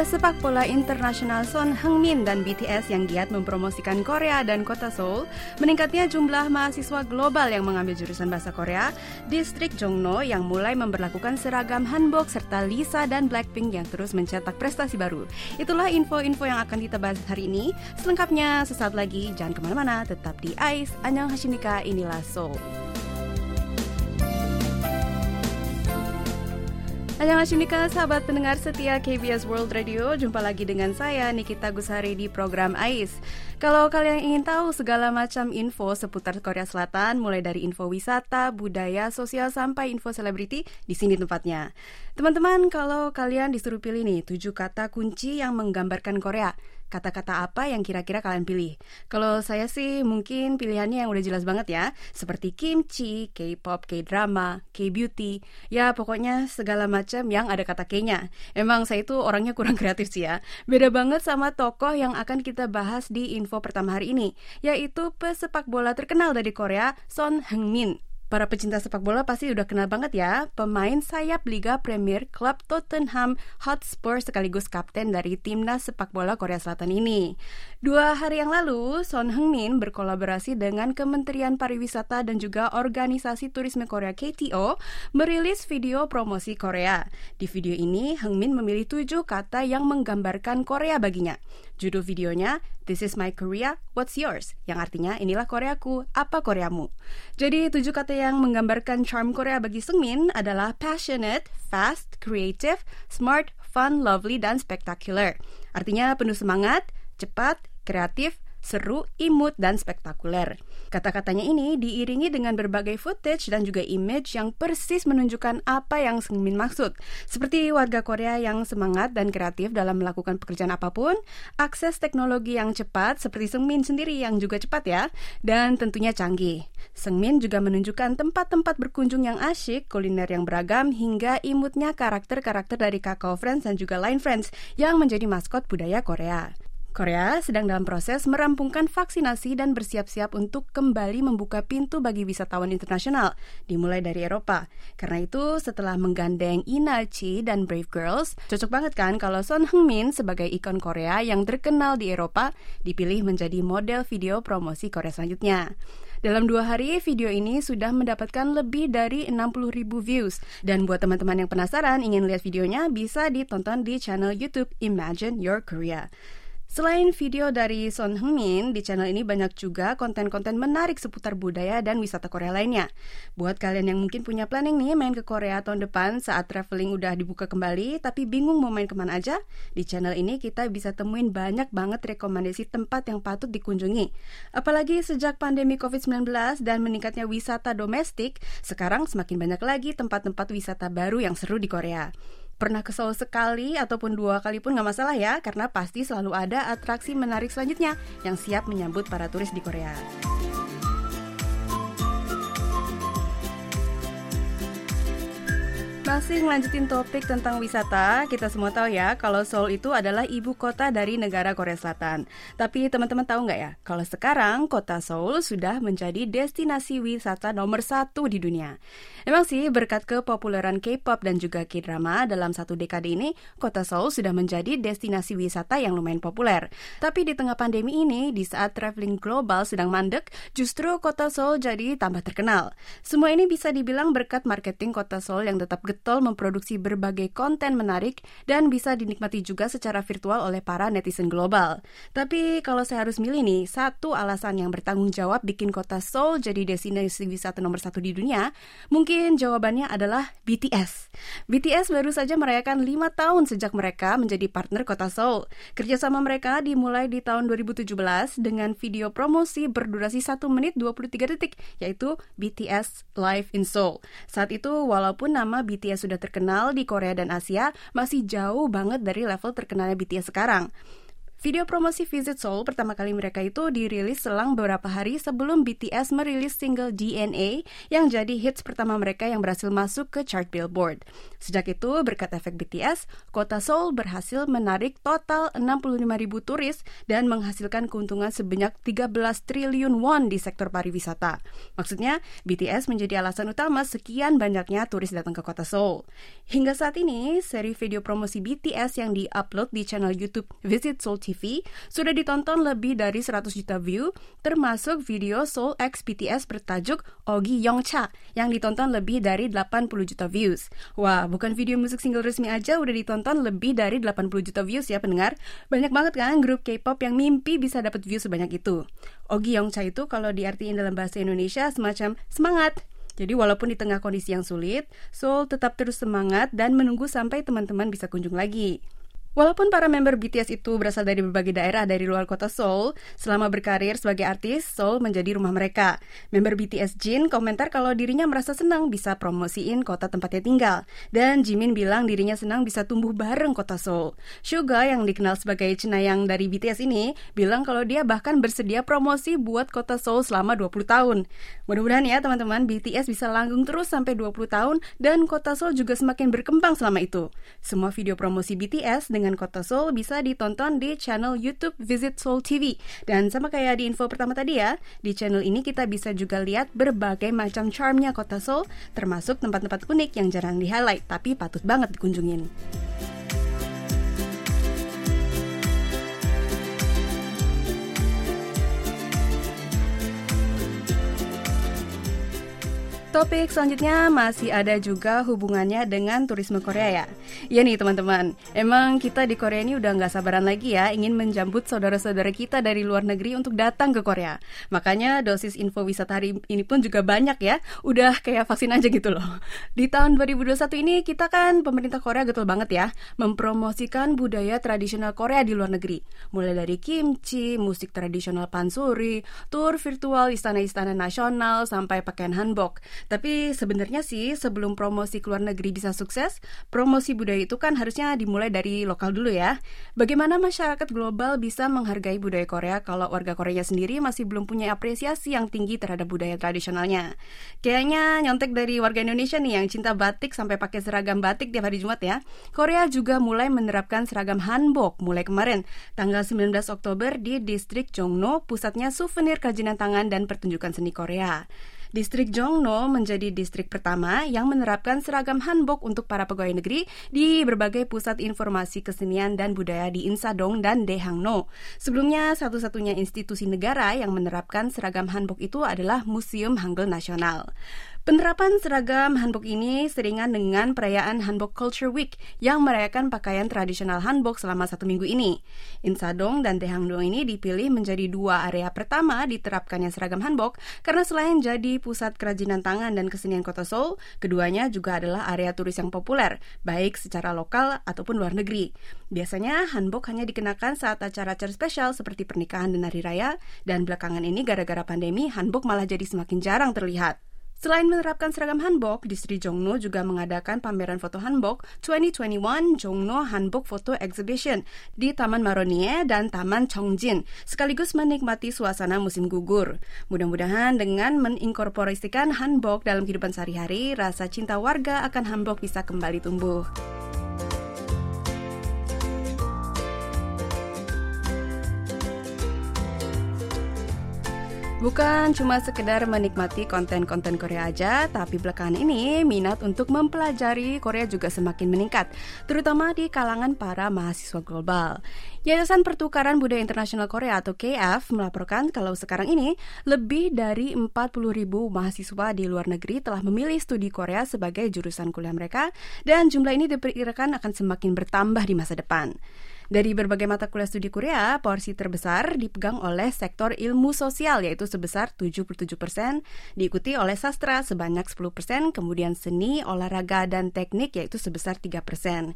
Pesepak bola internasional Son Heung-min dan BTS yang giat mempromosikan Korea dan kota Seoul, meningkatnya jumlah mahasiswa global yang mengambil jurusan bahasa Korea, distrik Jongno yang mulai memperlakukan seragam hanbok serta Lisa dan Blackpink yang terus mencetak prestasi baru. Itulah info-info yang akan kita bahas hari ini. Selengkapnya sesaat lagi, jangan ke mana-mana, tetap di ICE. Anyang Hashinika, inilah Seoul. Annyeonghaseyo sahabat pendengar setia KBS World Radio. Jumpa lagi dengan saya Nikita Gusari di program AIS Kalau kalian ingin tahu segala macam info seputar Korea Selatan Mulai dari info wisata, budaya, sosial sampai info selebriti Di sini tempatnya. Teman-teman kalau kalian disuruh pilih nih 7 kata kunci yang menggambarkan Korea kata-kata apa yang kira-kira kalian pilih. Kalau saya sih mungkin pilihannya yang udah jelas banget ya, seperti kimchi, K-pop, K-drama, K-beauty, ya pokoknya segala macam yang ada kata K-nya. Emang saya itu orangnya kurang kreatif sih ya. Beda banget sama tokoh yang akan kita bahas di info pertama hari ini, yaitu pesepak bola terkenal dari Korea, Son Heung-min. Para pecinta sepak bola pasti udah kenal banget ya, pemain sayap Liga Premier klub Tottenham Hotspur sekaligus kapten dari timnas sepak bola Korea Selatan ini. Dua hari yang lalu, Son Heung-min berkolaborasi dengan Kementerian Pariwisata dan juga Organisasi Turisme Korea KTO merilis video promosi Korea. Di video ini, Heung-min memilih tujuh kata yang menggambarkan Korea baginya. Judul videonya This is my Korea, what's yours? Yang artinya inilah Koreaku, apa Koreamu? Jadi tujuh kata yang menggambarkan charm Korea bagi Seungmin adalah passionate, fast, creative, smart, fun, lovely, dan spectacular. Artinya penuh semangat, cepat, kreatif, seru, imut, dan spektakuler. Kata-katanya ini diiringi dengan berbagai footage dan juga image yang persis menunjukkan apa yang Seungmin maksud. Seperti warga Korea yang semangat dan kreatif dalam melakukan pekerjaan apa pun, akses teknologi yang cepat seperti Seungmin sendiri yang juga cepat ya, dan tentunya canggih. Seungmin juga menunjukkan tempat-tempat berkunjung yang asyik, kuliner yang beragam, hingga imutnya karakter-karakter dari Kakao Friends dan juga Line Friends yang menjadi maskot budaya Korea. Korea sedang dalam proses merampungkan vaksinasi dan bersiap-siap untuk kembali membuka pintu bagi wisatawan internasional, dimulai dari Eropa. Karena itu, setelah menggandeng Ina Chi dan Brave Girls, cocok banget kan kalau Son Heung-min sebagai ikon Korea yang terkenal di Eropa dipilih menjadi model video promosi Korea selanjutnya. Dalam dua hari, video ini sudah mendapatkan lebih dari 60 ribu views. Dan buat teman-teman yang penasaran ingin lihat videonya, bisa ditonton di channel YouTube Imagine Your Korea. Selain video dari Son Heung-min, di channel ini banyak juga konten-konten menarik seputar budaya dan wisata Korea lainnya. Buat kalian yang mungkin punya planning nih main ke Korea tahun depan saat traveling udah dibuka kembali, tapi bingung mau main ke mana aja, di channel ini kita bisa temuin banyak banget rekomendasi tempat yang patut dikunjungi. Apalagi sejak pandemi COVID-19 dan meningkatnya wisata domestik, sekarang semakin banyak lagi tempat-tempat wisata baru yang seru di Korea. Pernah ke Seoul sekali ataupun dua kali pun nggak masalah ya, karena pasti selalu ada atraksi menarik selanjutnya yang siap menyambut para turis di Korea. Masih ngelanjutin topik tentang wisata, kita semua tahu ya kalau Seoul itu adalah ibu kota dari negara Korea Selatan. Tapi teman-teman tahu nggak ya, kalau sekarang kota Seoul sudah menjadi destinasi wisata nomor satu di dunia. Emang sih berkat kepopuleran K-pop dan juga K-drama dalam satu dekade ini, kota Seoul sudah menjadi destinasi wisata yang lumayan populer. Tapi di tengah pandemi ini, di saat traveling global sedang mandek, justru kota Seoul jadi tambah terkenal. Semua ini bisa dibilang berkat marketing kota Seoul yang tetap getol getol memproduksi berbagai konten menarik dan bisa dinikmati juga secara virtual oleh para netizen global. Tapi kalau saya harus milih nih, satu alasan yang bertanggung jawab bikin kota Seoul jadi destinasi wisata nomor satu di dunia, mungkin jawabannya adalah BTS. BTS baru saja merayakan lima tahun sejak mereka menjadi partner kota Seoul. Kerjasama mereka dimulai di tahun 2017 dengan video promosi berdurasi 1 menit 23 detik, yaitu BTS Live in Seoul. Saat itu, walaupun nama BTS BTS sudah terkenal di Korea dan Asia masih jauh banget dari level terkenalnya BTS sekarang. Video promosi Visit Seoul pertama kali mereka itu dirilis selang beberapa hari sebelum BTS merilis single DNA yang jadi hits pertama mereka yang berhasil masuk ke chart Billboard. Sejak itu, berkat efek BTS, kota Seoul berhasil menarik total 65 ribu turis dan menghasilkan keuntungan sebanyak 13 triliun won di sektor pariwisata. Maksudnya, BTS menjadi alasan utama sekian banyaknya turis datang ke kota Seoul. Hingga saat ini, seri video promosi BTS yang di-upload di channel YouTube Visit Seoul TV sudah ditonton lebih dari 100 juta view, termasuk video Soul X BTS bertajuk Ogi Yongcha yang ditonton lebih dari 80 juta views. Wah, bukan video musik single resmi aja udah ditonton lebih dari 80 juta views ya pendengar. Banyak banget kan grup K-pop yang mimpi bisa dapat view sebanyak itu. Ogi Yongcha itu kalau diartiin dalam bahasa Indonesia semacam semangat. Jadi walaupun di tengah kondisi yang sulit, Soul tetap terus semangat dan menunggu sampai teman-teman bisa kunjung lagi. Walaupun para member BTS itu berasal dari berbagai daerah dari luar kota Seoul, selama berkarir sebagai artis, Seoul menjadi rumah mereka. Member BTS Jin komentar kalau dirinya merasa senang bisa promosiin kota tempatnya tinggal. Dan Jimin bilang dirinya senang bisa tumbuh bareng kota Seoul. Suga yang dikenal sebagai cenayang dari BTS ini, bilang kalau dia bahkan bersedia promosi buat kota Seoul selama 20 tahun. Mudah-mudahan ya teman-teman BTS bisa langgeng terus sampai 20 tahun dan kota Seoul juga semakin berkembang selama itu. Semua video promosi BTS dengan Kota Seoul bisa ditonton di channel YouTube Visit Seoul TV. Dan sama kayak di info pertama tadi ya, di channel ini kita bisa juga lihat berbagai macam charmnya Kota Seoul, termasuk tempat-tempat unik yang jarang di-highlight, tapi patut banget dikunjungin. Topik selanjutnya masih ada juga hubungannya dengan turisme Korea ya. Iya nih teman-teman, emang kita di Korea ini udah nggak sabaran lagi ya ingin menjemput saudara-saudara kita dari luar negeri untuk datang ke Korea. Makanya dosis info wisata hari ini pun juga banyak ya, udah kayak vaksin aja gitu loh. Di tahun 2021 ini kita kan pemerintah Korea getol banget ya, mempromosikan budaya tradisional Korea di luar negeri. Mulai dari kimchi, musik tradisional pansori, tour virtual istana-istana nasional, sampai pakaian hanbok. Tapi sebenarnya sih sebelum promosi ke luar negeri bisa sukses, promosi budaya itu kan harusnya dimulai dari lokal dulu ya. Bagaimana masyarakat global bisa menghargai budaya Korea kalau warga Korea sendiri masih belum punya apresiasi yang tinggi terhadap budaya tradisionalnya? Kayaknya nyontek dari warga Indonesia nih yang cinta batik sampai pakai seragam batik tiap hari Jumat ya. Korea juga mulai menerapkan seragam hanbok mulai kemarin, tanggal 19 Oktober di distrik Jongno, pusatnya souvenir kerajinan tangan dan pertunjukan seni Korea. Distrik Jongno menjadi distrik pertama yang menerapkan seragam hanbok untuk para pegawai negeri di berbagai pusat informasi kesenian dan budaya di Insadong dan Dehangno. Sebelumnya, satu-satunya institusi negara yang menerapkan seragam hanbok itu adalah Museum Hangul Nasional. Penerapan seragam hanbok ini seringan dengan perayaan Hanbok Culture Week yang merayakan pakaian tradisional hanbok selama satu minggu ini. Insadong dan Dehangdong ini dipilih menjadi dua area pertama diterapkannya seragam hanbok karena selain jadi pusat kerajinan tangan dan kesenian kota Seoul, keduanya juga adalah area turis yang populer, baik secara lokal ataupun luar negeri. Biasanya hanbok hanya dikenakan saat acara-acara spesial seperti pernikahan dan hari raya, dan belakangan ini gara-gara pandemi hanbok malah jadi semakin jarang terlihat. Selain menerapkan seragam hanbok, Distri Jongno juga mengadakan pameran foto hanbok 2021 Jongno Hanbok Photo Exhibition di Taman Maronie dan Taman Chongjin, sekaligus menikmati suasana musim gugur. Mudah-mudahan dengan menginkorporasikan hanbok dalam kehidupan sehari-hari, rasa cinta warga akan hanbok bisa kembali tumbuh. Bukan cuma sekedar menikmati konten-konten Korea aja, tapi belakangan ini minat untuk mempelajari Korea juga semakin meningkat, terutama di kalangan para mahasiswa global. Yayasan Pertukaran Budaya Internasional Korea atau KF melaporkan kalau sekarang ini lebih dari 40 ribu mahasiswa di luar negeri telah memilih studi Korea sebagai jurusan kuliah mereka dan jumlah ini diperkirakan akan semakin bertambah di masa depan. Dari berbagai mata kuliah studi Korea, porsi terbesar dipegang oleh sektor ilmu sosial yaitu sebesar 77 persen, diikuti oleh sastra sebanyak 10 persen, kemudian seni, olahraga, dan teknik yaitu sebesar 3 persen.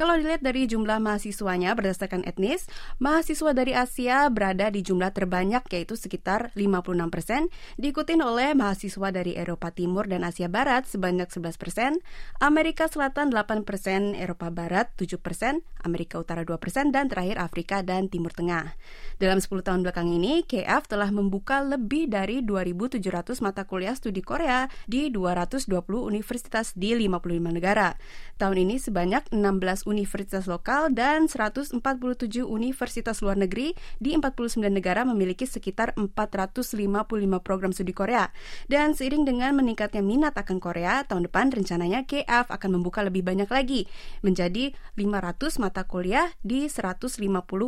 Kalau dilihat dari jumlah mahasiswanya berdasarkan etnis, mahasiswa dari Asia berada di jumlah terbanyak yaitu sekitar 56 persen, diikuti oleh mahasiswa dari Eropa Timur dan Asia Barat sebanyak 11 persen, Amerika Selatan 8 persen, Eropa Barat 7 persen, Amerika Utara 2 persen, dan terakhir Afrika dan Timur Tengah. Dalam 10 tahun belakang ini, KF telah membuka lebih dari 2.700 mata kuliah studi Korea di 220 universitas di 55 negara. Tahun ini sebanyak 16 universitas lokal dan 147 universitas luar negeri di 49 negara memiliki sekitar 455 program studi Korea. Dan seiring dengan meningkatnya minat akan Korea, tahun depan rencananya KF akan membuka lebih banyak lagi, menjadi 500 mata kuliah di 150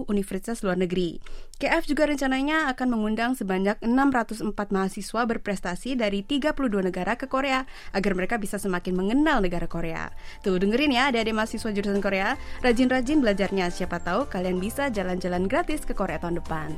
universitas luar negeri. KF juga rencananya akan mengundang sebanyak 604 mahasiswa berprestasi dari 32 negara ke Korea agar mereka bisa semakin mengenal negara Korea. Tuh dengerin ya adik-adik mahasiswa jurusan Korea, rajin-rajin belajarnya. Siapa tahu kalian bisa jalan-jalan gratis ke Korea tahun depan.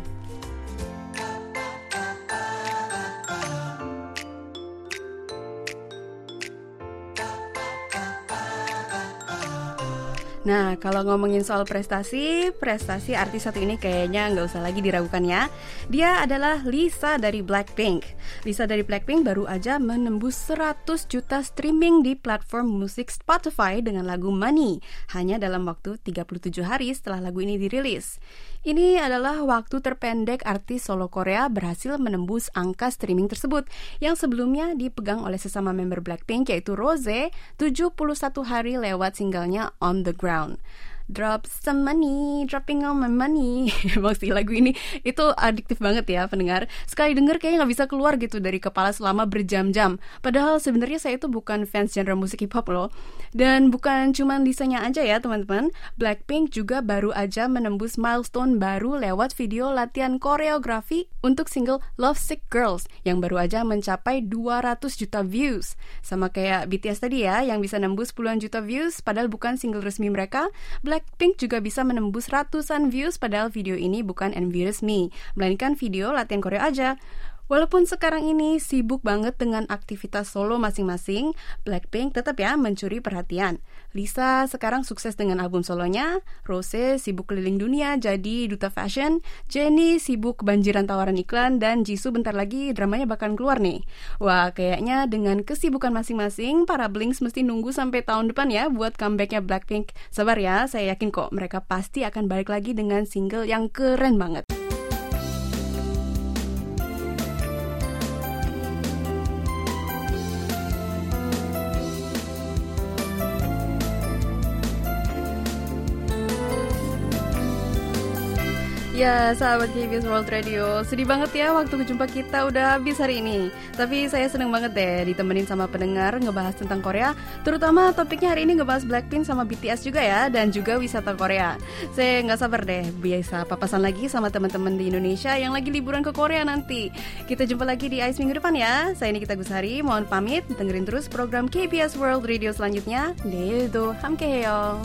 Nah, kalau ngomongin soal prestasi, prestasi artis satu ini kayaknya nggak usah lagi diragukan ya. Dia adalah Lisa dari Blackpink. Lisa dari Blackpink baru aja menembus 100 juta streaming di platform musik Spotify dengan lagu Money hanya dalam waktu 37 hari setelah lagu ini dirilis. Ini adalah waktu terpendek artis solo Korea berhasil menembus angka streaming tersebut yang sebelumnya dipegang oleh sesama member Blackpink yaitu Rose 71 hari lewat singlenya On The Ground drop some money, dropping all my money. Sih lagu ini itu adiktif banget ya pendengar. Sekali denger kayaknya nggak bisa keluar gitu dari kepala selama berjam-jam. Padahal sebenarnya saya itu bukan fans genre musik hip hop loh. Dan bukan cuma Lisanya aja ya teman-teman. Blackpink juga baru aja menembus milestone baru lewat video latihan koreografi untuk single Love Sick Girls yang baru aja mencapai 200 juta views. Sama kayak BTS tadi ya yang bisa nembus puluhan juta views padahal bukan single resmi mereka. Blackpink juga bisa menembus ratusan views padahal video ini bukan MV resmi, melainkan video latihan Korea aja. Walaupun sekarang ini sibuk banget dengan aktivitas solo masing-masing, Blackpink tetap ya mencuri perhatian. Lisa sekarang sukses dengan album solonya, Rose sibuk keliling dunia jadi duta fashion, Jennie sibuk kebanjiran tawaran iklan, dan Jisoo bentar lagi dramanya bakal keluar nih. Wah, kayaknya dengan kesibukan masing-masing, para Blinks mesti nunggu sampai tahun depan ya buat comebacknya Blackpink. Sabar ya, saya yakin kok mereka pasti akan balik lagi dengan single yang keren banget. Ya, sahabat KBS World Radio, sedih banget ya waktu kejumpa kita udah habis hari ini. Tapi saya seneng banget deh ditemenin sama pendengar ngebahas tentang Korea, terutama topiknya hari ini ngebahas Blackpink sama BTS juga ya, dan juga wisata Korea. Saya nggak sabar deh biasa papasan lagi sama teman-teman di Indonesia yang lagi liburan ke Korea nanti. Kita jumpa lagi di Ice minggu depan ya. Saya Nikita Gusari, mohon pamit, dengerin terus program KBS World Radio selanjutnya. Dedo, hamkeyo.